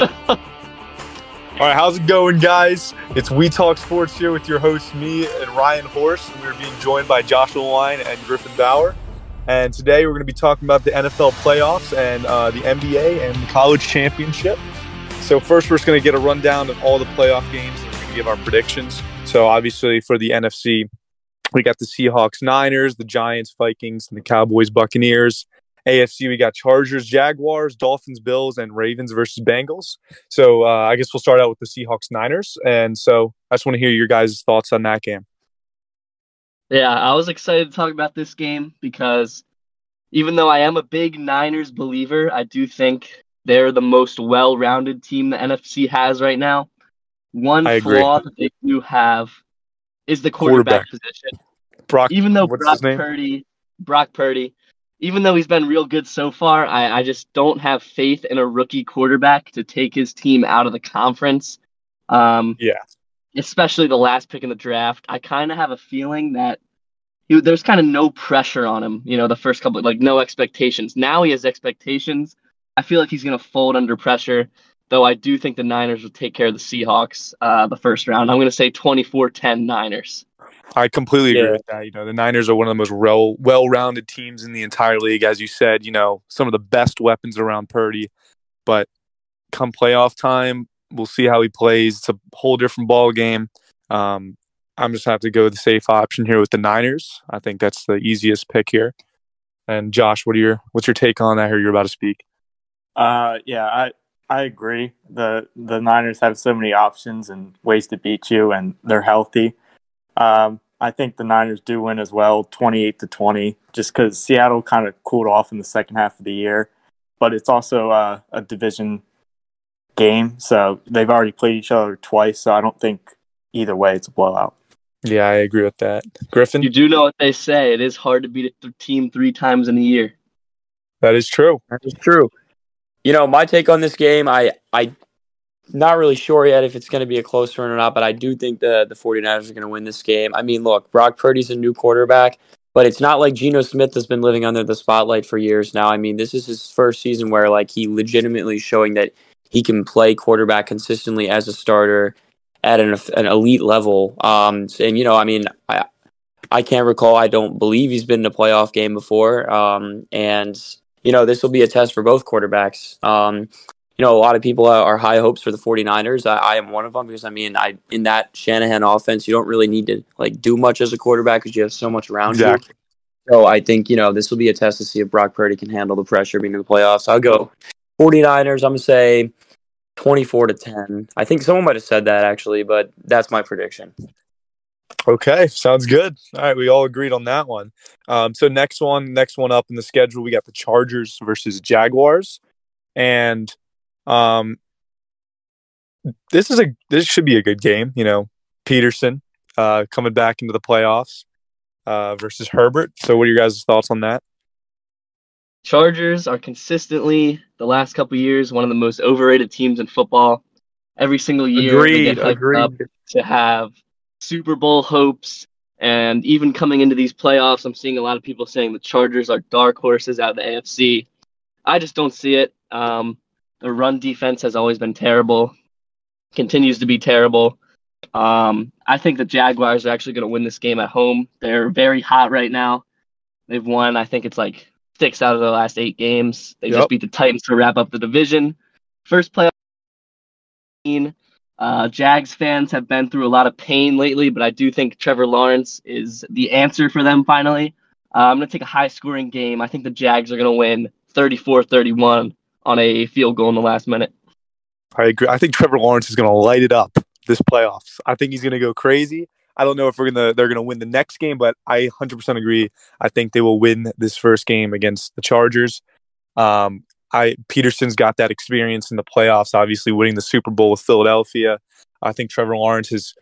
All right, how's it going, guys? It's We Talk Sports here with your hosts, me and Ryan Horse. We're being joined by Joshua Wine and Griffin Bauer. And today we're going to be talking about the NFL playoffs and uh, the NBA and the college championship. So, first, we're just going to get a rundown of all the playoff games and we're going to give our predictions. So, obviously, for the NFC, we got the Seahawks, Niners, the Giants, Vikings, and the Cowboys, Buccaneers. AFC, we got Chargers, Jaguars, Dolphins, Bills, and Ravens versus Bengals. So uh, I guess we'll start out with the Seahawks, Niners. And so I just want to hear your guys' thoughts on that game. Yeah, I was excited to talk about this game because even though I am a big Niners believer, I do think they're the most well rounded team the NFC has right now. One flaw that they do have is the quarterback, quarterback. position. Brock, even though Brock Purdy, Brock Purdy, even though he's been real good so far, I, I just don't have faith in a rookie quarterback to take his team out of the conference. Um, yeah. Especially the last pick in the draft. I kind of have a feeling that he, there's kind of no pressure on him, you know, the first couple, like no expectations. Now he has expectations. I feel like he's going to fold under pressure, though I do think the Niners will take care of the Seahawks uh, the first round. I'm going to say 24 10 Niners. I completely agree yeah. with that. You know, the Niners are one of the most well well-rounded teams in the entire league, as you said. You know, some of the best weapons around Purdy, but come playoff time, we'll see how he plays. It's a whole different ball game. Um, I'm just have to go the safe option here with the Niners. I think that's the easiest pick here. And Josh, what are your what's your take on that? Here you're about to speak. Uh, yeah, I I agree. the The Niners have so many options and ways to beat you, and they're healthy. Um, I think the Niners do win as well, 28 to 20, just because Seattle kind of cooled off in the second half of the year. But it's also uh, a division game, so they've already played each other twice. So I don't think either way it's a blowout. Yeah, I agree with that. Griffin, you do know what they say. It is hard to beat a team three times in a year. That is true. That is true. You know, my take on this game, I I not really sure yet if it's going to be a close run or not, but I do think the, the 49ers are going to win this game. I mean, look, Brock Purdy's a new quarterback, but it's not like Geno Smith has been living under the spotlight for years now. I mean, this is his first season where like he legitimately showing that he can play quarterback consistently as a starter at an, an elite level. Um, and you know, I mean, I I can't recall. I don't believe he's been in a playoff game before. Um, and you know, this will be a test for both quarterbacks. Um, you know, a lot of people are high hopes for the 49ers. I, I, am one of them because I mean, I in that Shanahan offense, you don't really need to like do much as a quarterback because you have so much around exactly. you. So I think, you know, this will be a test to see if Brock Purdy can handle the pressure being in the playoffs. I'll go 49ers. I'm going to say 24 to 10. I think someone might have said that actually, but that's my prediction. Okay, sounds good. All right, we all agreed on that one. Um, so next one, next one up in the schedule, we got the Chargers versus Jaguars, and um, this is a this should be a good game. You know, Pederson uh, coming back into the playoffs uh, versus Herbert. So, what are your guys' thoughts on that? Chargers are consistently the last couple years one of the most overrated teams in football. Every single year agreed, they get hyped up to have Super Bowl hopes, and even coming into these playoffs, I'm seeing a lot of people saying the Chargers are dark horses out of the AFC. I just don't see it. Um, the run defense has always been terrible, continues to be terrible. Um, I think the Jaguars are actually going to win this game at home. They're very hot right now. They've won, I think it's like six out of the last eight games. They yep. just beat the Titans to wrap up the division. First playoff. Uh, Jags fans have been through a lot of pain lately, but I do think Trevor Lawrence is the answer for them finally. Uh, I'm going to take a high scoring game. I think the Jags are going to win 34 31 on a field goal in the last minute. I agree. I think Trevor Lawrence is going to light it up this playoffs. I think he's going to go crazy. I don't know if we're gonna they're gonna win the next game, but I 100% agree. I think they will win this first game against the Chargers. Um, I Pederson's got that experience in the playoffs, obviously winning the Super Bowl with Philadelphia. I think Trevor Lawrence has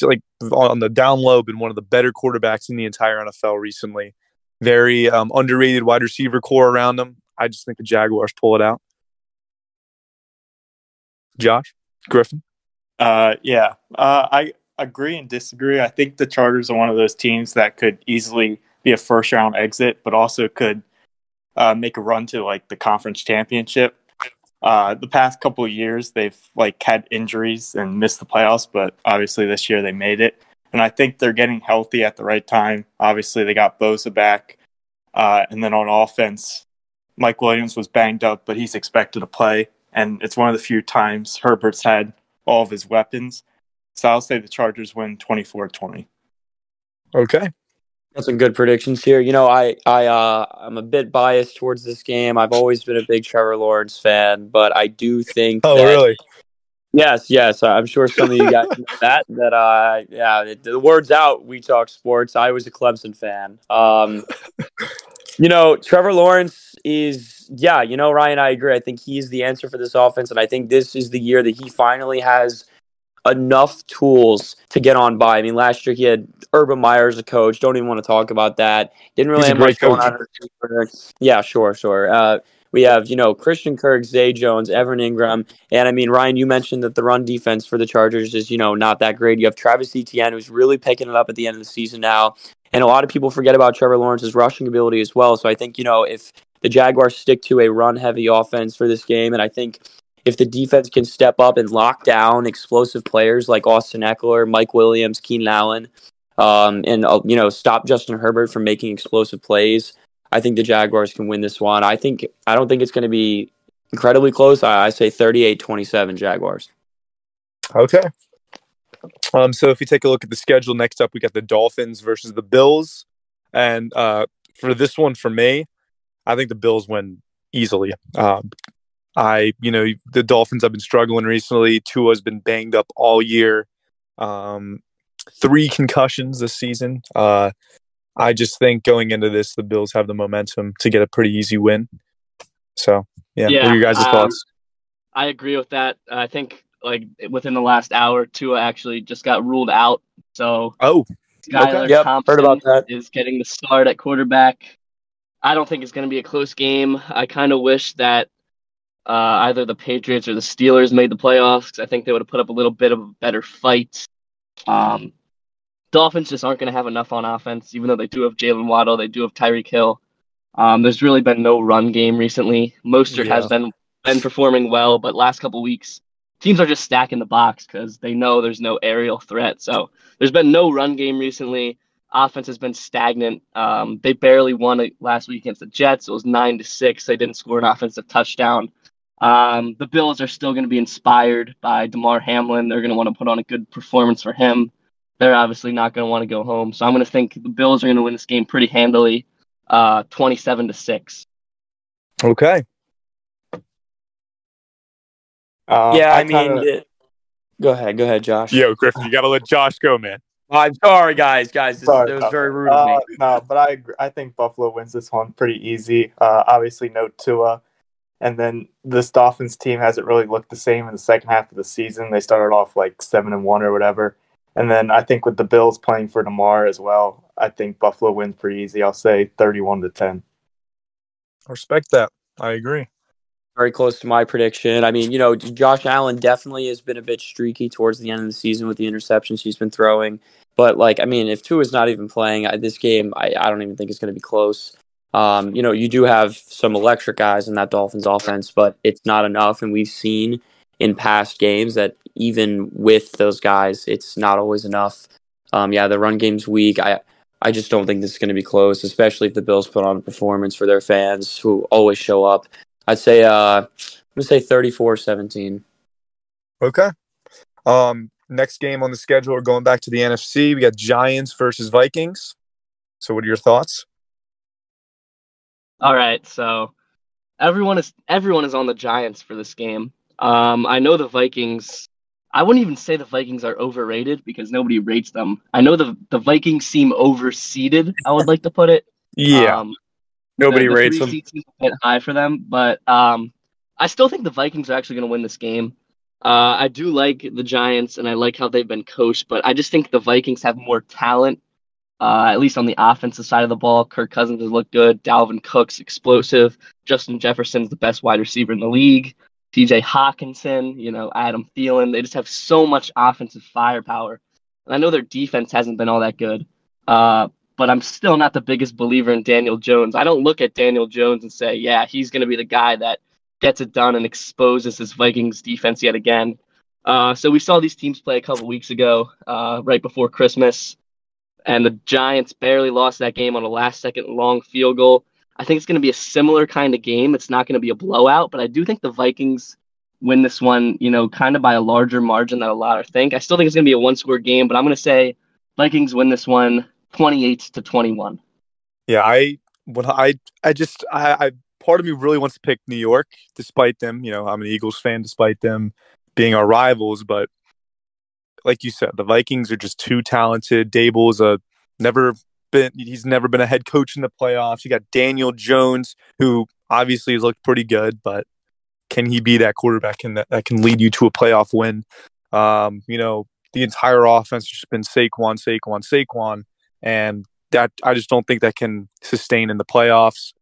like on the down low been one of the better quarterbacks in the entire NFL recently. Very um, underrated wide receiver core around him. I just think the Jaguars pull it out. Josh Griffin. Uh, yeah, uh, I agree and disagree. I think the Chargers are one of those teams that could easily be a first round exit, but also could uh, make a run to like the conference championship. Uh, the past couple of years, they've like had injuries and missed the playoffs, but obviously this year they made it. And I think they're getting healthy at the right time. Obviously, they got Bosa back, uh, and then on offense, Mike Williams was banged up, but he's expected to play. And it's one of the few times Herbert's had all of his weapons. So I'll say the Chargers win 24 20. Okay. Got some good predictions here. You know, I I uh, I'm a bit biased towards this game. I've always been a big Trevor Lawrence fan, but I do think. Oh, that, really? Yes, yes. I'm sure some of you guys know that. That uh, yeah, it, the word's out. We talk sports. I was a Clemson fan. Um, you know, Trevor Lawrence is yeah. You know, Ryan, I agree. I think he's the answer for this offense, and I think this is the year that he finally has enough tools to get on by. I mean, last year he had Urban Meyer as a coach. Don't even want to talk about that. Didn't really He's have much great going on. Yeah, sure, sure. Uh, we have, you know, Christian Kirk, Zay Jones, Evan Engram. And I mean, Ryan, you mentioned that the run defense for the Chargers is, you know, not that great. You have Travis Etienne, who's really picking it up at the end of the season now. And a lot of people forget about Trevor Lawrence's rushing ability as well. So I think, you know, if the Jaguars stick to a run heavy offense for this game, and I think if the defense can step up and lock down explosive players like Austin Ekeler, Mike Williams, Keenan Allen, um, and uh, you know stop Justin Herbert from making explosive plays, I think the Jaguars can win this one. I think I don't think it's going to be incredibly close. I, I say 38-27 Jaguars. Okay. Um, so if you take a look at the schedule, next up we got the Dolphins versus the Bills, and uh, for this one, for me, I think the Bills win easily. Um, I, you know, the Dolphins have been struggling recently. Tua's been banged up all year. Um, three concussions this season. Uh, I just think going into this, the Bills have the momentum to get a pretty easy win. So, yeah, what are your guys' um, thoughts? I agree with that. I think like within the last hour, Tua actually just got ruled out. So Oh, Skylar Yep, Thompson heard about that. is getting the start at quarterback. I don't think it's going to be a close game. I kind of wish that uh, either the Patriots or the Steelers made the playoffs 'cause I think they would have put up a little bit of a better fight. Um, Dolphins just aren't going to have enough on offense, even though they do have Jaylen Waddle, they do have Tyreek Hill. Um, there's really been no run game recently. Mostert has been been performing well, but last couple weeks teams are just stacking the box because they know there's no aerial threat. So there's been no run game recently. Offense has been stagnant. Um, they barely won it last week against the Jets. It was nine to six. They didn't score an offensive touchdown. Um, the Bills are still going to be inspired by Damar Hamlin. They're going to want to put on a good performance for him. They're obviously not going to want to go home. So I'm going to think the Bills are going to win this game pretty handily, uh, 27 to six. okay. Uh, yeah, I, mean, kinda- it- go ahead, go ahead, Josh. Yo, Griffin, you got to let Josh go, man. I'm sorry, guys, guys. This, Sorry it was about very that. rude of me. Uh, no, but I agree. I think Buffalo wins this one pretty easy. Uh, obviously, no Tua, and then this Dolphins team hasn't really looked the same in the second half of the season. They started off like seven and one or whatever, and then I think with the Bills playing for Damar as well, I think Buffalo wins pretty easy. I'll say thirty-one to ten. I respect that. I agree. very close to my prediction. I mean, you know, Josh Allen definitely has been a bit streaky towards the end of the season with the interceptions he's been throwing. But like, I mean, if Tua is not even playing I, this game, I, I don't even think it's going to be close. Um, you know, you do have some electric guys in that Dolphins offense, but it's not enough. And we've seen in past games that even with those guys, it's not always enough. Um, yeah, the run game's weak. I I just don't think this is going to be close, especially if the Bills put on a performance for their fans who always show up. I'd say uh I'm gonna say 34-17. Okay. Um, next game on the schedule, we're going back to the NFC. We got Giants versus Vikings. So, what are your thoughts? All right, so everyone is everyone is on the Giants for this game. Um, I know the Vikings. I wouldn't even say the Vikings are overrated because nobody rates them. I know the the Vikings seem overseeded. I would like to put it. Yeah. Um, Nobody the, the rates them. a bit high for them, but um, I still think the Vikings are actually going to win this game. Uh, I do like the Giants, and I like how they've been coached, but I just think the Vikings have more talent, uh, at least on the offensive side of the ball. Kirk Cousins has looked good. Dalvin Cook's explosive. Justin Jefferson's the best wide receiver in the league. T.J. Hockenson, you know, Adam Thielen. They just have so much offensive firepower. And I know their defense hasn't been all that good. Uh, but I'm still not the biggest believer in Daniel Jones. I don't look at Daniel Jones and say, yeah, he's going to be the guy that gets it done and exposes his Vikings defense yet again. Uh, so we saw these teams play a couple weeks ago, uh, right before Christmas, and the Giants barely lost that game on a last-second long field goal. I think it's going to be a similar kind of game. It's not going to be a blowout, but I do think the Vikings win this one, you know, kind of by a larger margin than a lot are think. I still think it's going to be a one-score game, but I'm going to say Vikings win this one 28 to 21. Yeah, I what I I just I, I part of me really wants to pick New York, despite them. You know, I'm an Eagles fan, despite them being our rivals. But like you said, the Vikings are just too talented. Daboll's a never been he's never been a head coach in the playoffs. You got Daniel Jones, who obviously has looked pretty good, but can he be that quarterback that, that can lead you to a playoff win? Um, you know, the entire offense has just been Saquon, Saquon, Saquon, and that I just don't think that can sustain in the playoffs.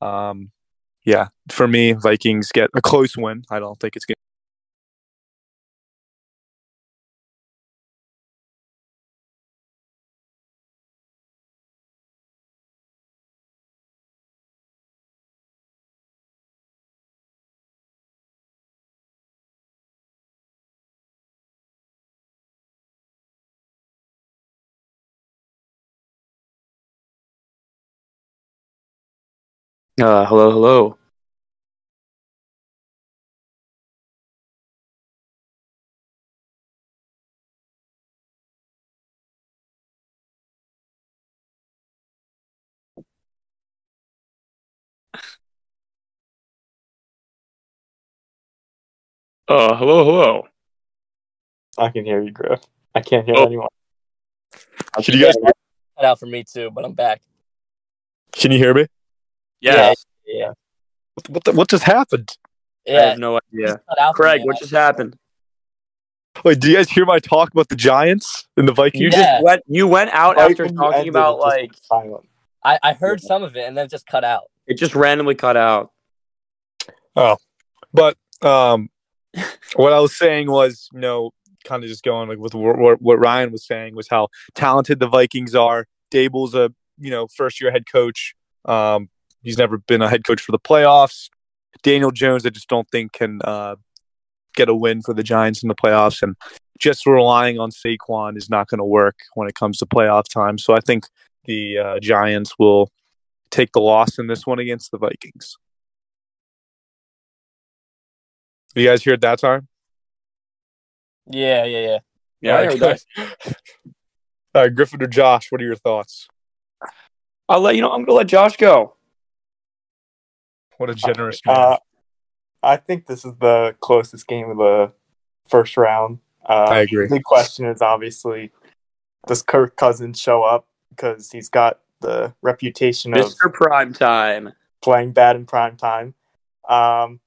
Um, yeah, for me, Vikings get a close win. I don't think it's going. Uh, hello, hello. Uh, hello, hello. I can hear you, Griff. I can't hear Oh. anyone. Should you guys Cut out for me too, but I'm back. can you hear me? Yeah, Yeah. What the, what just happened? I have no idea. cut out for Craig, what just happened? Wait, do you guys hear my talk about the Giants and the Vikings? You Yeah. just went. You went out Right after talking about like silent. I, I heard some of it and then it just cut out. it just randomly cut out. Oh. But um, what I was saying was, you know, kind of just going like with what, what, what Ryan was saying was how talented the Vikings are. Daboll's a you know first year head coach. Um, he's never been a head coach for the playoffs. Daniel Jones, I just don't think can uh, get a win for the Giants in the playoffs, and just relying on Saquon is not going to work when it comes to playoff time. So I think the uh, Giants will take the loss in this one against the Vikings. You guys hear that time? Yeah, yeah, yeah. Yeah, I heard that. All right, Griffin or Josh, what are your thoughts? I'll let you know. I'm gonna let Josh go. What a generous man. Uh, I think this is the closest game of the first round. Uh, I agree. The question is obviously, does Kirk Cousins show up because he's got the reputation of Mr. Prime Time. playing bad in prime time. Um,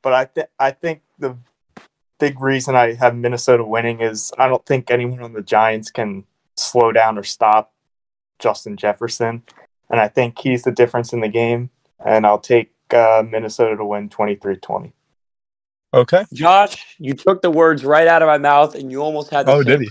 but I think I think the big reason I have Minnesota winning is I don't think anyone on the Giants can slow down or stop Justin Jefferson, and I think he's the difference in the game. And I'll take uh, Minnesota to win 23-20. okay. Josh, you took the words right out of my mouth, and you almost had the Oh, did he?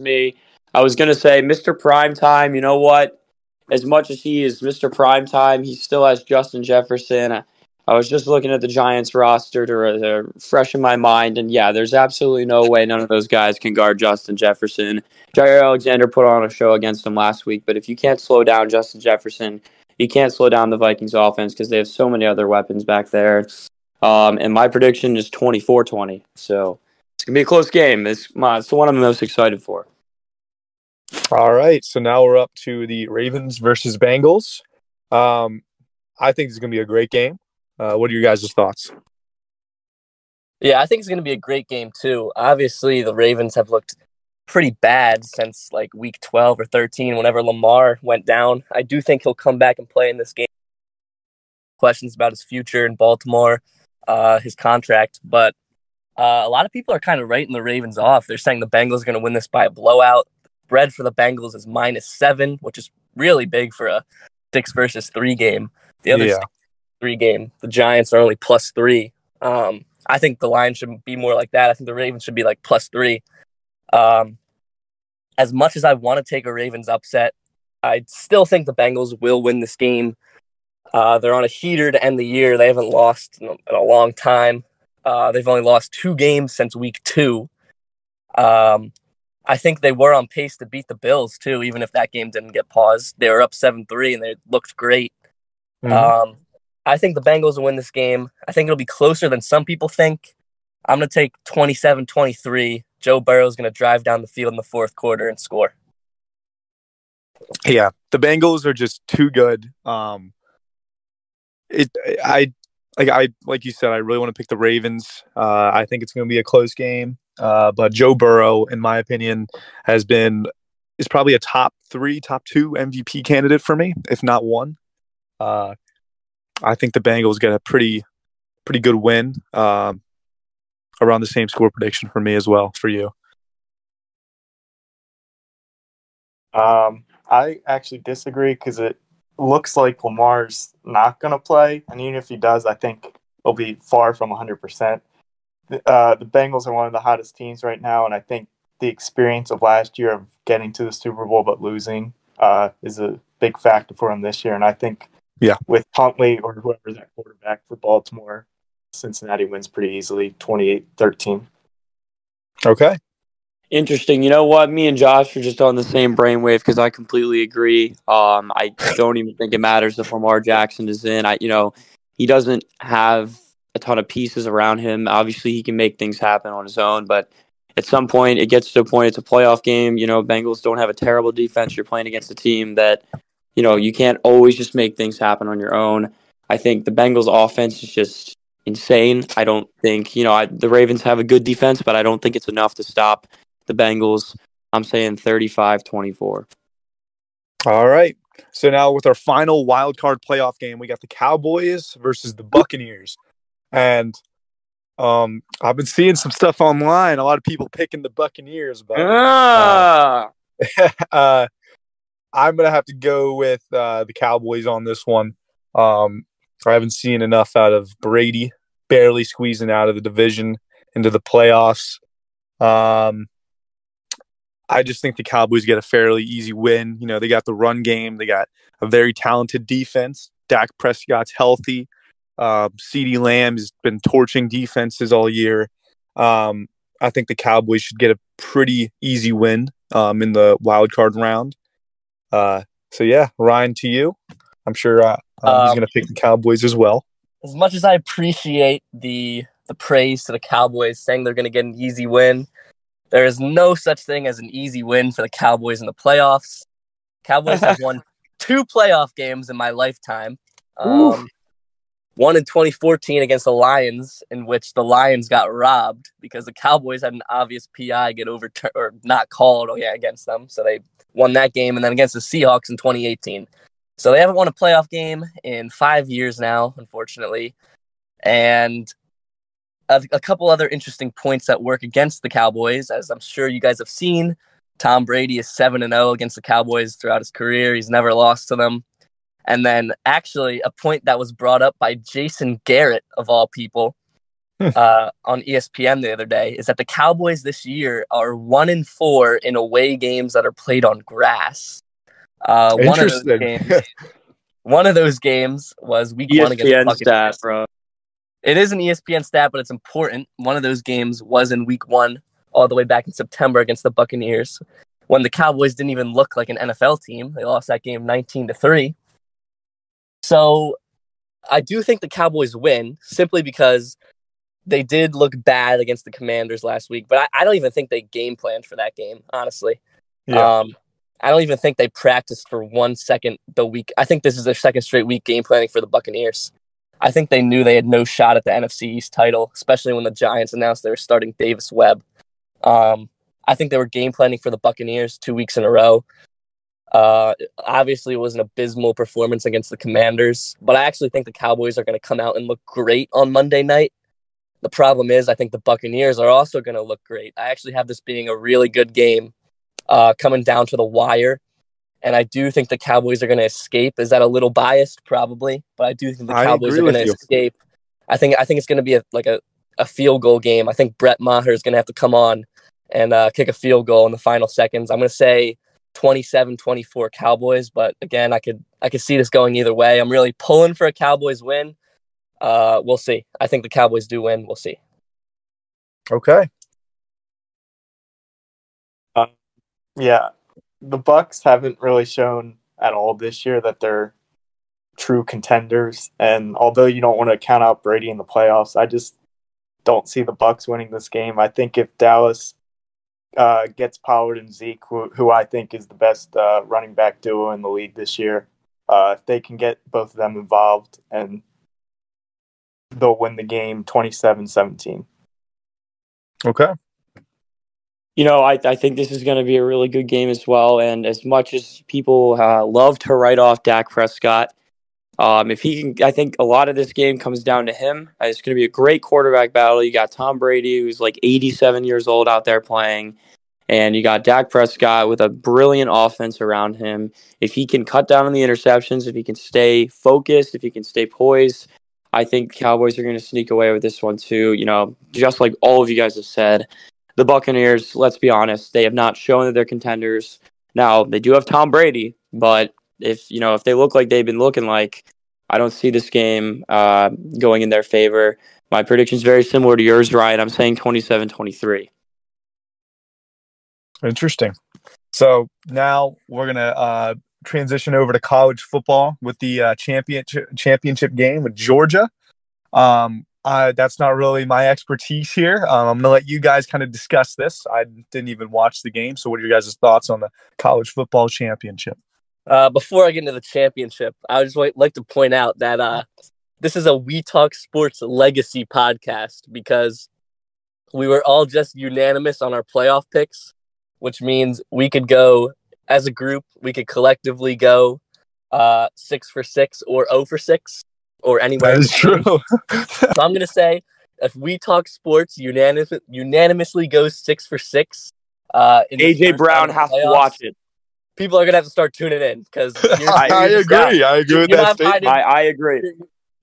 me. I was gonna say, Mr. Prime Time. You know what? As much as he is Mr. Prime Time, he still has Justin Jefferson. I, I was just looking at the Giants roster to, re- to freshen my mind, and yeah, there's absolutely no way none of those guys can guard Justin Jefferson. Jaire Alexander put on a show against him last week, but if you can't slow down Justin Jefferson, you can't slow down the Vikings offense because they have so many other weapons back there. Um, and my prediction is 24-20. So it's gonna be a close game. It's, my, it's the one I'm most excited for. All right. So now we're up to the Ravens versus Bengals. Um, I think it's going to be a great game. Uh, what are your guys' thoughts? Yeah, I think it's going to be a great game too. Obviously, the Ravens have looked pretty bad since like week 12 or 13 whenever Lamar went down. I do think he'll come back and play in this game. Questions about his future in Baltimore, uh, his contract, but uh, a lot of people are kind of writing the Ravens off. They're saying the Bengals are going to win this by a blowout. Spread for the Bengals is minus seven, which is really big for a six versus three game. The other Yeah. three game, the Giants are only plus three. Um, I think the line should be more like that. I think the Ravens should be like plus three. Um, as much as I want to take a Ravens upset, I still think the Bengals will win this game. Uh, they're on a heater to end the year. They haven't lost in a, in a long time. Uh, they've only lost two games since week two. Um, I think they were on pace to beat the Bills too, even if that game didn't get paused. They were up seven three and they looked great. Mhm. Um, I think the Bengals will win this game. I think it'll be closer than some people think. I'm going to take 27 23. Joe Burrow's going to drive down the field in the fourth quarter and score. Yeah, the Bengals are just too good. Um, it, I like I like you said, I really want to pick the Ravens. Uh, I think it's going to be a close game. Uh, but Joe Burrow, in my opinion, has been is probably a top three, top two MVP candidate for me, if not one. Uh, I think the Bengals get a pretty pretty good win. Um, around the same score prediction for me as well for you. Um, I actually disagree because it looks like Lamar's not going to play, and even if he does, I think he'll be far from 100%. Uh, the Bengals are one of the hottest teams right now, and I think the experience of last year of getting to the Super Bowl but losing uh, is a big factor for him this year. And I think, Yeah. with Huntley or whoever's that quarterback for Baltimore, Cincinnati wins pretty easily, 28-13. Okay. Interesting. You know what? Me and Josh are just on the same brainwave because I completely agree. Um, I don't even think it matters if Lamar Jackson is in. I, you know, he doesn't have a ton of pieces around him. Obviously, he can make things happen on his own, but at some point, it gets to a point. It's a playoff game. You know, Bengals don't have a terrible defense. You're playing against a team that, you know, you can't always just make things happen on your own. I think the Bengals' offense is just insane. I don't think, you know, I, the Ravens have a good defense, but I don't think it's enough to stop the Bengals. I'm saying 35 24. All right. So now with our final wild card playoff game, we got the Cowboys versus the Buccaneers. And um I've been seeing some stuff online, a lot of people picking the Buccaneers, but Ah, uh I'm gonna have to go with uh the Cowboys on this one. Um I haven't seen enough out of Brady barely squeezing out of the division into the playoffs. Um I just think the Cowboys get a fairly easy win. You know, they got the run game, they got a very talented defense. Dak Prescott's healthy. Uh, CeeDee Lamb has been torching defenses all year. Um, I think the Cowboys should get a pretty easy win um, in the wild card round. Uh, so yeah, Ryan, to you. I'm sure uh, uh, he's Um, going to pick the Cowboys as well. As much as I appreciate the the praise to the Cowboys saying they're going to get an easy win, there is no such thing as an easy win for the Cowboys in the playoffs. Cowboys have won two playoff games in my lifetime. Um, one in 2014 against the Lions, in which the Lions got robbed because the Cowboys had an obvious PI get overturned or not called oh, yeah, against them. So they won that game. And then against the Seahawks in 2018. So they haven't won a playoff game in five years now, unfortunately. And a, a couple other interesting points that work against the Cowboys, as I'm sure you guys have seen. Tom Brady is 7 and 0 against the Cowboys throughout his career. He's never lost to them. And then, actually, a point that was brought up by Jason Garrett, of all people, uh, on ESPN the other day, is that the Cowboys this year are one in four in away games that are played on grass. Uh, one of those games. One of those games was week one against the Buccaneers. stat, bro. It is an ESPN stat, but it's important. One of those games was in week one, all the way back in September against the Buccaneers, when the Cowboys didn't even look like an NFL team. They lost that game 19 to 3. So I do think the Cowboys win simply because they did look bad against the Commanders last week, but I, I don't even think they game planned for that game, honestly. Yeah. Um, I don't even think they practiced for one second the week. I think this is their second straight week game planning for the Buccaneers. I think they knew they had no shot at the NFC East title, especially when the Giants announced they were starting Davis Webb. Um, I think they were game planning for the Buccaneers two weeks in a row. Uh, obviously, it was an abysmal performance against the Commanders, but I actually think the Cowboys are going to come out and look great on Monday night. The problem is, I think the Buccaneers are also going to look great. I actually have this being a really good game, uh, coming down to the wire, and I do think the Cowboys are going to escape. Is that a little biased? Probably, but I do think the I Cowboys are going to escape. I think I think it's going to be a, like a, a field goal game. I think Brett Maher is going to have to come on and uh, kick a field goal in the final seconds. I'm going to say 27-24 Cowboys, but again, I could I could see this going either way. I'm really pulling for a Cowboys win. Uh, we'll see. I think the Cowboys do win. We'll see. Okay. Yeah, the Bucks haven't really shown at all this year that they're true contenders. And although you don't want to count out Brady in the playoffs, I just don't see the Bucks winning this game. I think if Dallas uh, gets Pollard and Zeke, who, who, I think is the best uh, running back duo in the league this year, uh, if they can get both of them involved, and they'll win the game 27-17. Okay you know, I, I think this is going to be a really good game as well. And as much as people uh, love to write off Dak Prescott, um, if he can, I think a lot of this game comes down to him. It's going to be a great quarterback battle. You got Tom Brady, who's like 87 years old out there playing, and you got Dak Prescott with a brilliant offense around him. If he can cut down on the interceptions, if he can stay focused, if he can stay poised, I think Cowboys are going to sneak away with this one too. You know, just like all of you guys have said the Buccaneers, let's be honest, they have not shown that they're contenders. Now, they do have Tom Brady, but if, you know, if they look like they've been looking like, I don't see this game uh, going in their favor. My prediction is very similar to yours, Ryan. I'm saying 27 23. Interesting. So now we're going to uh, transition over to college football with the uh, championship championship game with Georgia. Um, uh, that's not really my expertise here. Um, I'm going to let you guys kind of discuss this. I didn't even watch the game. So, what are your guys' thoughts on the college football championship? Uh, before I get into the championship, I would just like to point out that uh, this is a We Talk Sports legacy podcast because we were all just unanimous on our playoff picks, which means we could go as a group, we could collectively go uh, six for six or zero oh for six or anywhere. That is true. so I'm gonna say if we talk sports, unanimous, unanimously goes six for six. Uh, AJ Brown has playoffs, to watch it. People are gonna have to start tuning in because I, I agree. I agree with that statement. I, I agree. You're,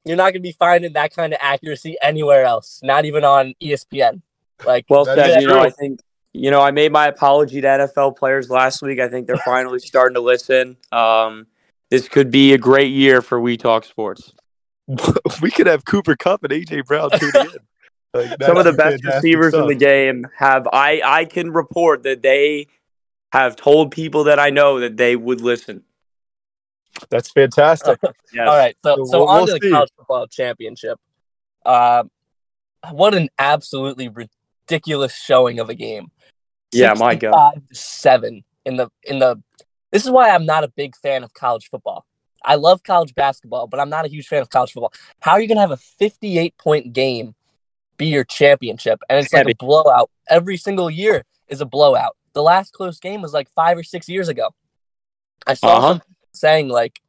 you're not gonna be finding that kind of accuracy anywhere else, not even on ESPN. Like, well said. You know, I think you know I made my apology to NFL players last week. I think they're finally starting to listen. Um, this could be a great year for We Talk Sports. we could have Cooper Kupp and AJ Brown tuning in. Like, Some of the best receivers stuff. in the game have I I can report that they have told people that I know that they would listen. That's fantastic. yes. All right, so so, so we'll, on we'll to the college football championship. Uh, what an absolutely ridiculous showing of a game. Yeah, my God. Seven in the in the. This is why I'm not a big fan of college football. I love college basketball, but I'm not a huge fan of college football. How are you going to have a 58 point game be your championship? And it's like a blowout. Every single year is a blowout. The last close game was like five or six years ago. I saw uh-huh. saying like,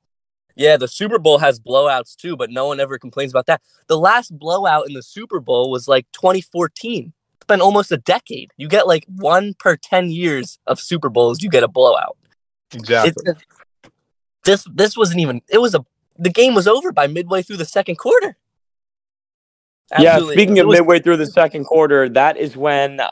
yeah, the Super Bowl has blowouts too, but no one ever complains about that. The last blowout in the Super Bowl was like 2014. It's been almost a decade. You get like one per 10 years of Super Bowls, you get a blowout. Exactly. It's, this this wasn't even. It was a. The game was over by midway through the second quarter. Absolutely. Yeah, speaking of was, midway through the second quarter, that is when uh,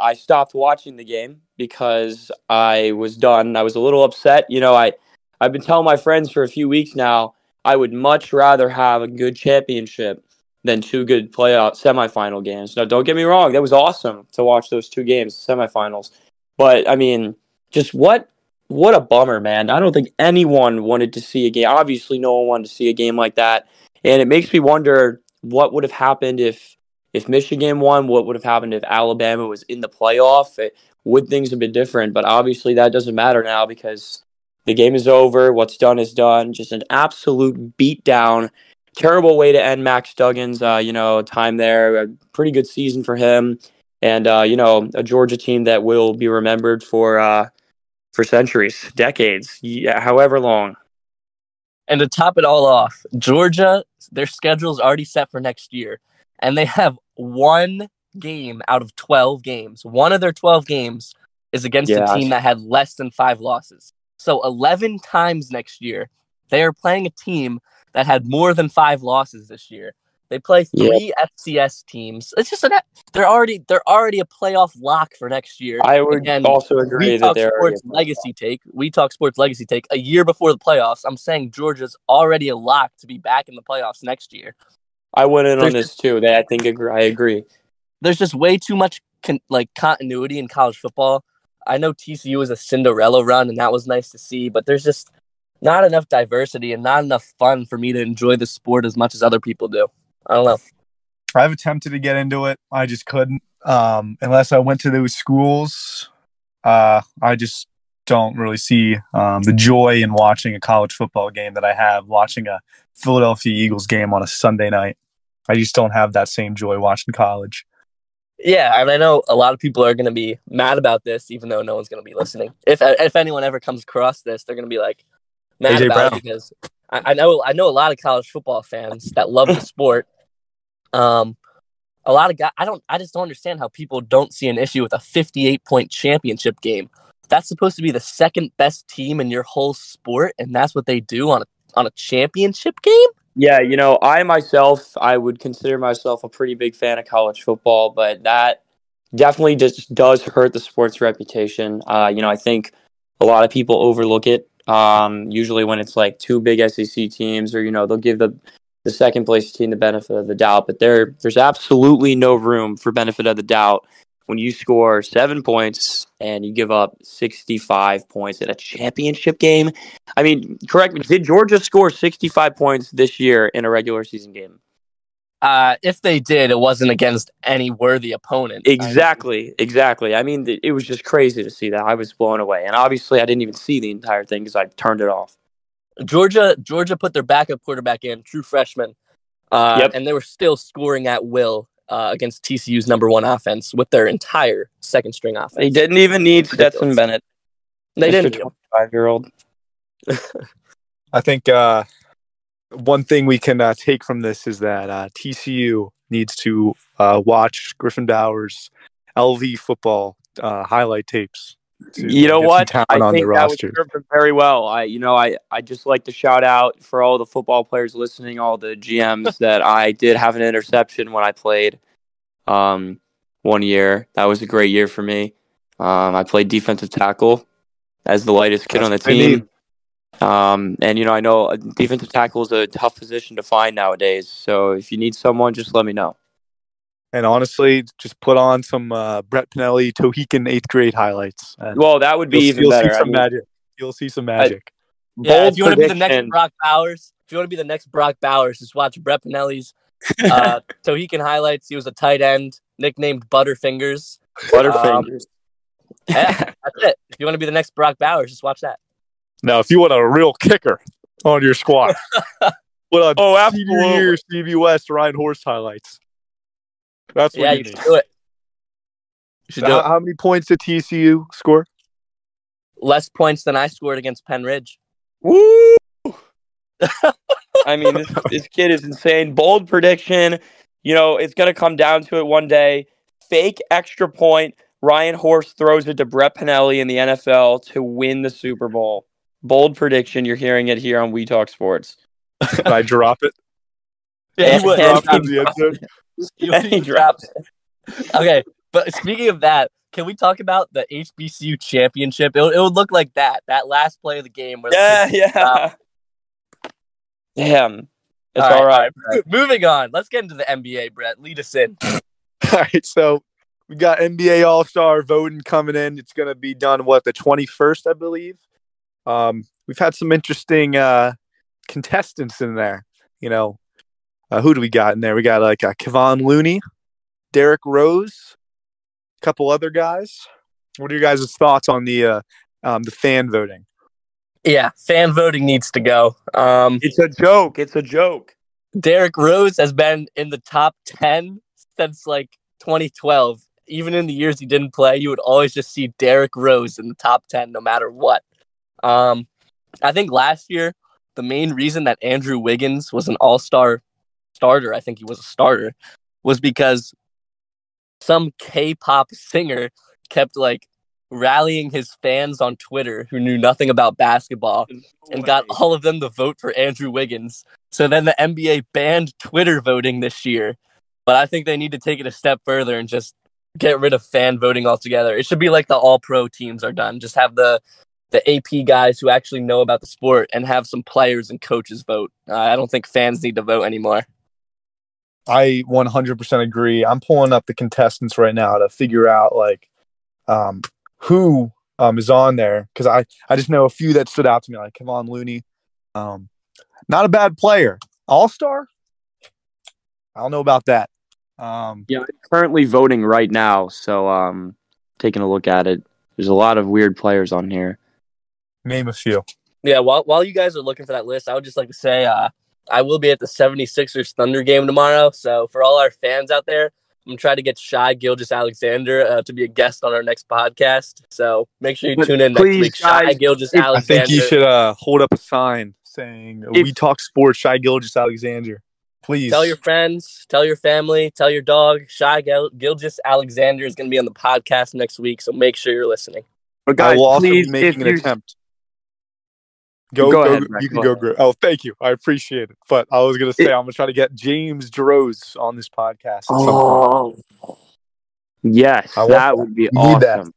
I stopped watching the game because I was done. I was a little upset. You know, I I've been telling my friends for a few weeks now I would much rather have a good championship than two good playoff semifinal games. Now, don't get me wrong, that was awesome to watch those two games, semifinals. But I mean, just what what a bummer, man. I don't think anyone wanted to see a game. Obviously, no one wanted to see a game like that. And it makes me wonder what would have happened if if Michigan won, what would have happened if Alabama was in the playoff? It, would things have been different? But obviously, that doesn't matter now because the game is over. What's done is done. Just an absolute beatdown. Terrible way to end Max Duggan's, uh, you know, time there. A pretty good season for him, and uh, you know, a Georgia team that will be remembered for uh, for centuries, decades, yeah, however long. And to top it all off, Georgia, their schedule is already set for next year, and they have one game out of 12 games. One of their 12 games is against yeah. a team that had less than five losses. So 11 times next year, they are playing a team that had more than five losses this year. They play Yeah. three FCS teams. It's just an they're already they're already a playoff lock for next year. I would Again, also agree we that they're sports legacy take. We talk sports legacy take a year before the playoffs. I'm saying Georgia's already a lock to be back in the playoffs next year. I went in on There's- this too. That I think agree, I agree. There's just way too much con- like continuity in college football. I know TCU was a Cinderella run, and that was nice to see, but there's just not enough diversity and not enough fun for me to enjoy the sport as much as other people do. I don't know. I've attempted to get into it. I just couldn't. Um, unless I went to those schools, uh, I just don't really see um, the joy in watching a college football game that I have watching a Philadelphia Eagles game on a Sunday night. I just don't have that same joy watching college. Yeah, and I know a lot of people are going to be mad about this, even though no one's going to be listening. If if anyone ever comes across this, they're going to be like mad AJ about Brown. it because I, I know I know a lot of college football fans that love the sport. Um, a lot of guys, I don't, I just don't understand how people don't see an issue with a 58 point championship game. That's supposed to be the second best team in your whole sport, and that's what they do on a on a championship game. Yeah, you know, I myself, I would consider myself a pretty big fan of college football, but that definitely just does hurt the sport's reputation. Uh, you know, I think a lot of people overlook it. Um, usually when it's like two big SEC teams, or you know, they'll give the the second place team the benefit of the doubt, but there there's absolutely no room for benefit of the doubt when you score seven points and you give up 65 points in a championship game. I mean, correct me. Did Georgia score 65 points this year in a regular season game? Uh, if they did, it wasn't against any worthy opponent. Exactly, exactly. I mean, it was just crazy to see that. I was blown away, and obviously, I didn't even see the entire thing because I turned it off. Georgia Georgia put their backup quarterback in, true freshman, uh, Yep. and they were still scoring at will uh, against TCU's number one offense with their entire second string offense. They didn't even need Stetson Bennett. They didn't. need him. Five year old. I think uh, one thing we can uh, take from this is that uh, TCU needs to uh, watch Griffin Bowers' LV football uh, highlight tapes. You know what? I on think the that would roster. serve them very well. I, you know, I, I just like to shout out for all the football players listening, all the GMs that I did have an interception when I played, um, one year. That was a great year for me. Um, I played defensive tackle as the lightest kid That's on the team. Um, and you know, I know defensive tackle is a tough position to find nowadays. So if you need someone, just let me know. And honestly, just put on some uh, Brett Pinelli Tohickon eighth grade highlights. and Well, that would be you'll, even you'll better. see I some mean, magic. You'll see some magic. Yeah, bold if you want to be the next. Brock Bowers, if you want to be the next Brock Bowers, just watch Brett Pinelli's uh, Tohickon highlights. He was a tight end, nicknamed Butterfingers. Butterfingers. Yeah, that's it. If you want to be the next Brock Bowers, just watch that. now, if you want a real kicker on your squad, put on Oh, senior absolutely. year Stevie West Ryan Horse highlights. That's what yeah, you you need. should do it. You should do How, it. how many points did TCU score? Less points than I scored against Penn Ridge. Woo! I mean, this, this kid is insane. Bold prediction. You know, it's going to come down to it one day. Fake extra point. Ryan Horse throws it to Brett Pinelli in the NFL to win the Super Bowl. Bold prediction. You're hearing it here on We Talk Sports. Did I drop it? Yeah, he you would. would. Drop it in the end zone? You And he drop drops it. Okay, but speaking of that, can we talk about the HBCU championship? It, would- it would look like that. That last play of the game. Where Yeah, yeah. Damn. It's All all right, right. Moving on. Let's get into the NBA, Brett. Lead us in. All right, so we got NBA All Star voting coming in. It's going to be done what the twenty first, I believe. Um, we've had some interesting uh, contestants in there. You know, uh, who do we got in there? We got like uh, Kevon Looney, Derrick Rose, a couple other guys. What are your guys' thoughts on the uh, um, the fan voting? Yeah, fan voting needs to go. Um, It's a joke. It's a joke. Derrick Rose has been in the top 10 since like 2012. Even in the years he didn't play, you would always just see Derrick Rose in the top 10 no matter what. Um, I think last year, the main reason that Andrew Wiggins was an all star starter, I think he was a starter, was because some K pop singer kept like rallying his fans on Twitter who knew nothing about basketball and got all of them to vote for Andrew Wiggins. So then the NBA banned Twitter voting this year. But I think they need to take it a step further and just get rid of fan voting altogether. It should be like the all pro teams are done. Just have the the AP guys who actually know about the sport and have some players and coaches vote. Uh, I don't think fans need to vote anymore. I 100% agree. I'm pulling up the contestants right now to figure out like um, who um, is on there because I, I just know a few that stood out to me like Kevon Looney. Um, not a bad player. All star? I don't know about that. Um, Yeah, I'm currently voting right now, so um, taking a look at it. There's a lot of weird players on here. name a few. Yeah, while while you guys are looking for that list, I would just like to say uh, I will be at the 76ers Thunder game tomorrow. So for all our fans out there, I'm gonna try to get Shai Gilgeous-Alexander uh, to be a guest on our next podcast. So make sure you But tune in please, next week. Shy guys, Gilgis if- I Alexander. think you should uh, hold up a sign saying If- "We talk sports." Shai Gilgeous-Alexander, please Tell your friends, tell your family, tell your dog. Shy Gil- Gilgis Alexander is going to be on the podcast next week, so make sure you're listening. But I guys, will also please, be making an you attempt. Go, Go go, ahead, Brett, you can go go, Oh, thank you. I appreciate it. But I was gonna say It- I'm gonna try to get James Droz on this podcast. At some point. Oh, yes, that that. would be We need that. awesome.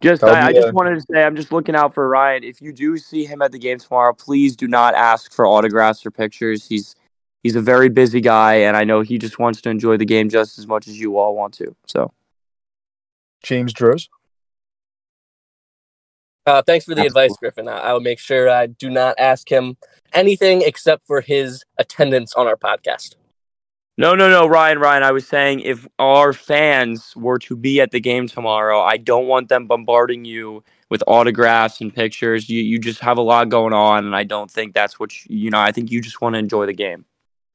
Just, That would I, I just a- wanted to say, I'm just looking out for Ryan. If you do see him at the game tomorrow, please do not ask for autographs or pictures. He's he's a very busy guy, and I know he just wants to enjoy the game just as much as you all want to. So, James Droz. Uh, thanks for the Absolutely. advice, Griffin. I, I will make sure I do not ask him anything except for his attendance on our podcast. no, no, no, Ryan, Ryan. I was saying if our fans were to be at the game tomorrow, I don't want them bombarding you with autographs and pictures. You you just have a lot going on, and I don't think that's what you, you know. I think you just want to enjoy the game.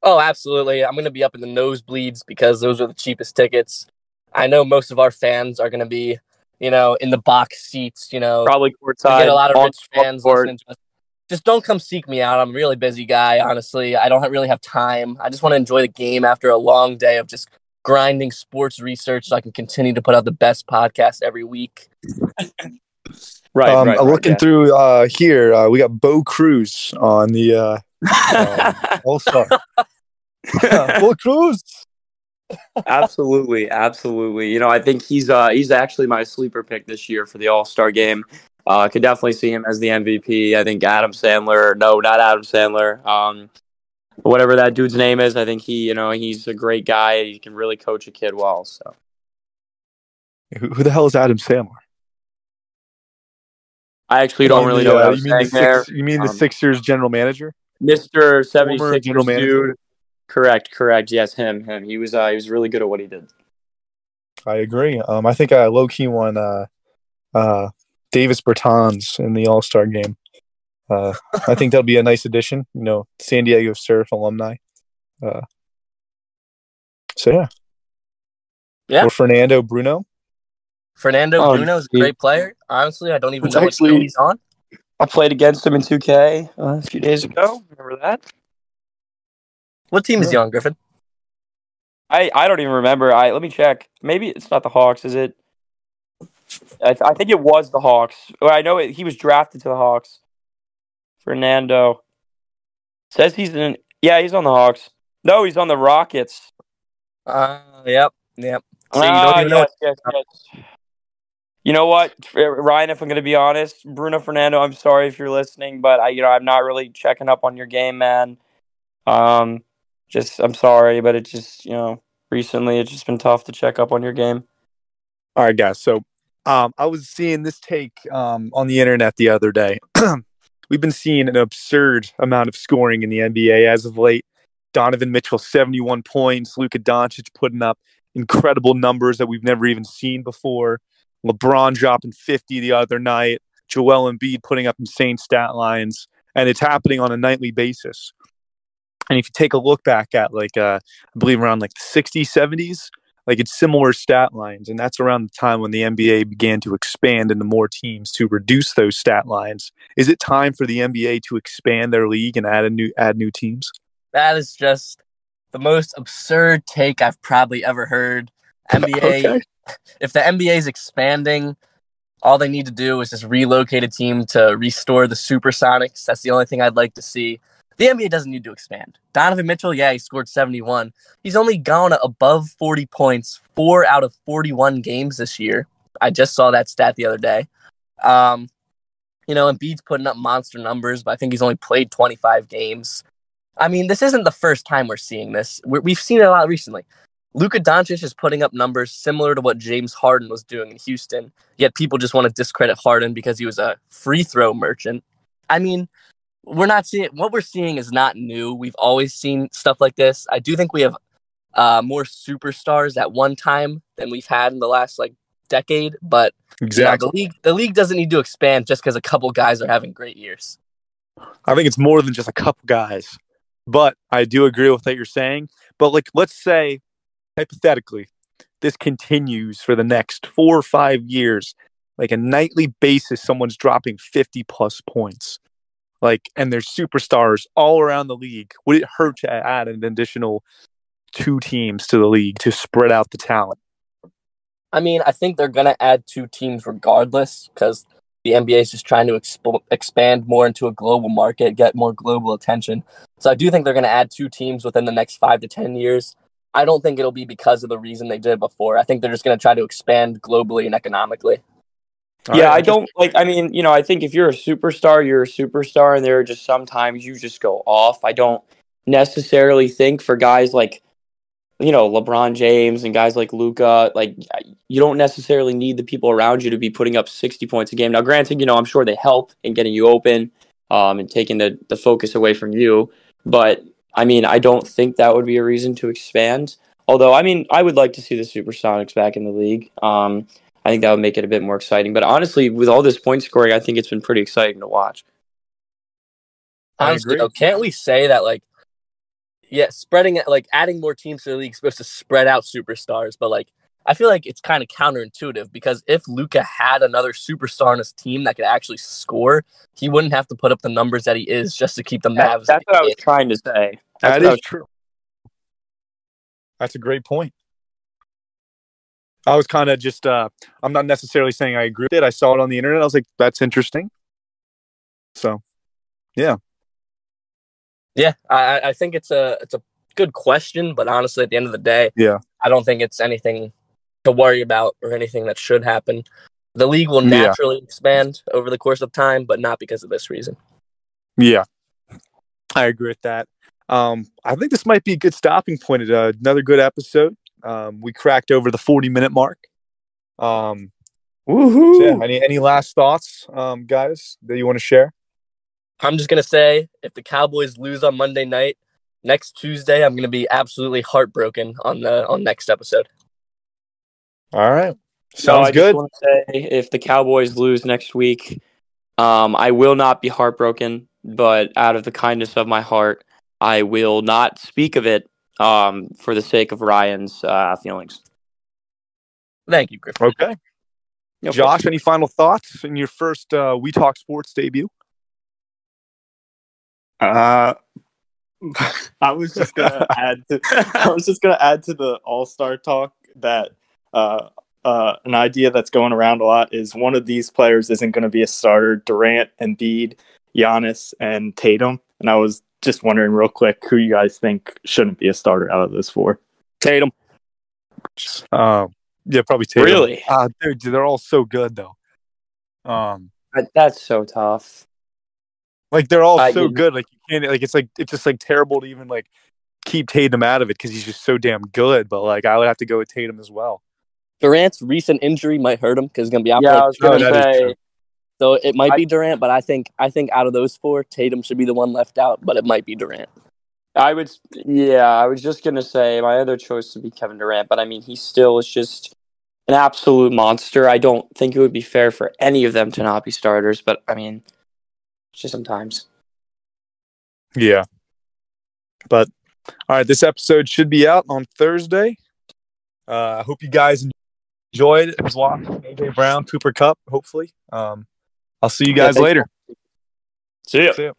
Oh, absolutely. I'm going to be up in the nosebleeds because those are the cheapest tickets. I know most of our fans are going to be, you know, in the box seats, you know. Probably courtside. get a lot of rich fans listening to us. Just don't come seek me out. I'm a really busy guy, honestly. I don't really have time. I just want to enjoy the game after a long day of just grinding sports research so I can continue to put out the best podcast every week. Right, um, right, I'm right, looking yeah. through uh, here. Uh, we got Bo Cruz on the uh, um, All Star. Bo Cruz. Absolutely, absolutely. You know, I think he's uh he's actually my sleeper pick this year for the All Star game. Uh, I could definitely see him as the MVP. I think Adam Sandler. No, not Adam Sandler. Um, whatever that dude's name is. I think he, you know, he's a great guy. He can really coach a kid well. So Who, who the hell is Adam Sandler? I actually don't really the, know what uh, you mean the saying there. You mean the Um, Sixers general manager? Mister seventy six general manager? Dude. Correct, correct. Yes, him, him. He was uh, he was really good at what he did. I agree. Um, I think I low key won uh, uh, Davis Bertans in the All Star game. Uh, I think that'll be a nice addition. You know, San Diego Surf alumni. Uh, so yeah, Yeah. Or Fernando Bruno. Fernando Oh, Bruno is a great player. Honestly, I don't even It's know what actually- team he's on. I played against him in 2K uh, a few days ago. Remember that? What team is he on, Griffin? I, I don't even remember. I let me check. Maybe it's not the Hawks, is it? I, th- I think it was the Hawks. Well, I know it, he was drafted to the Hawks. Fernando says he's in. Yeah, he's on the Hawks. No, he's on the Rockets. Uh, yep, yep. So you Ah, don't even know. yes, yes, yes. You know what, Ryan? If I'm going to be honest, Bruno Fernando, I'm sorry if you're listening, but I, you know, I'm not really checking up on your game, man. Um, just I'm sorry, but it just, you know, recently it's just been tough to check up on your game. All right, guys. So um, I was seeing this take um, on the internet the other day. We've been seeing an absurd amount of scoring in the NBA as of late. Donovan Mitchell, 71 points. Luka Doncic putting up incredible numbers that we've never even seen before. LeBron dropping 50 the other night. Joel Embiid putting up insane stat lines. And it's happening on a nightly basis. And if you take a look back at like, uh, I believe around like the 60s, 70s, like it's similar stat lines and that's around the time when the nba began to expand into more teams to reduce those stat lines is it time for the nba to expand their league and add a new add new teams That is just the most absurd take I've probably ever heard. NBA, Okay. if the NBA is expanding, all they need to do is just relocate a team to restore the Supersonics. That's the only thing I'd like to see. The NBA doesn't need to expand. Donovan Mitchell, yeah, he scored 71. He's only gone above 40 points four out of 41 games this year. I just saw that stat the other day. Um, you know, Embiid's putting up monster numbers, but I think he's only played 25 games. I mean, this isn't the first time we're seeing this. we have seen it a lot recently. Luka Doncic is putting up numbers similar to what James Harden was doing in Houston, yet people just want to discredit Harden because he was a free throw merchant. I mean, we're not seeing what we're seeing is not new. We've always seen stuff like this. I do think we have uh, more superstars at one time than we've had in the last like decade, but exactly you know, the league the league doesn't need to expand just because a couple guys are having great years. I think it's more than just a couple guys, but I do agree with what you're saying. But like, let's say hypothetically, this continues for the next four or five years, like a nightly basis, someone's dropping 50 plus points. Like, and there's superstars all around the league. Would it hurt to add an additional two teams to the league to spread out the talent? I mean, I think they're going to add two teams regardless because the NBA is just trying to expo- expand more into a global market, get more global attention. So I do think they're going to add two teams within the next five to 10 years. I don't think it'll be because of the reason they did before. I think they're just going to try to expand globally and economically. All yeah, right, I don't like. I mean, you know, I think if you're a superstar, you're a superstar, and there are just sometimes you just go off. I don't necessarily think for guys like, you know, LeBron James and guys like Luka, like you don't necessarily need the people around you to be putting up 60 points a game. Now, granted, you know, I'm sure they help in getting you open um, and taking the the focus away from you, but I mean, I don't think that would be a reason to expand. Although, I mean, I would like to see the Supersonics back in the league. Um, I think that would make it a bit more exciting. But honestly, with all this point scoring, I think it's been pretty exciting to watch. Honestly, though, can't we say that like, yeah, spreading it, like adding more teams to the league is supposed to spread out superstars, but like I feel like it's kind of counterintuitive because if Luka had another superstar on his team that could actually score, he wouldn't have to put up the numbers that he is just to keep the Mavs. That, that's what I was trying to say. That's that is true. That's a great point. I was kind of just, uh, I'm not necessarily saying I agree with it. I saw it on the internet. I was like, that's interesting. So, yeah. Yeah, I, I think it's a it's a good question, but honestly, at the end of the day, yeah, I don't think it's anything to worry about or anything that should happen. The league will naturally yeah. expand over the course of time, but not because of this reason. Yeah, I agree with that. Um, I think this might be a good stopping point. Uh, another good episode. Um, we cracked over the 40 minute mark. Um, Woohoo! So yeah, any any last thoughts, um, guys, that you want to share? I'm just gonna say, if the Cowboys lose on Monday night, next Tuesday, I'm gonna be absolutely heartbroken on the on next episode. All right. Sounds no, good. say if the Cowboys lose next week, um, I will not be heartbroken, but out of the kindness of my heart, I will not speak of it um, for the sake of Ryan's uh, feelings. Thank you, Griffin. Okay. No Josh, problem. any final thoughts in your first uh, We Talk Sports debut? Uh, I was just gonna add to I was just gonna add to the All Star talk that uh, uh, an idea that's going around a lot is one of these players isn't going to be a starter. Durant, Embiid, Giannis, and Tatum. And I was just wondering, real quick, who you guys think shouldn't be a starter out of those four? Tatum. Um, yeah, probably Tatum. Really? Uh, dude, they're all so good though. Um, that's so tough. Like they're all uh, so good. Like you can't. Like it's like it's just like terrible to even like keep Tatum out of it because he's just so damn good. But like I would have to go with Tatum as well. Durant's recent injury might hurt him because he's going to be out. Yeah, I was going to say. So it might I, be Durant, but I think I think out of those four, Tatum should be the one left out, but it might be Durant. I would, yeah, I was just gonna say my other choice would be Kevin Durant, but I mean he still is just an absolute monster. I don't think it would be fair for any of them to not be starters, but I mean, just sometimes. Yeah, but all right, this episode should be out on Thursday. Uh, I hope you guys enjoyed. It was watching AJ Brown, Cooper Kupp, hopefully. Um, I'll see you guys yeah, later. See ya. See ya.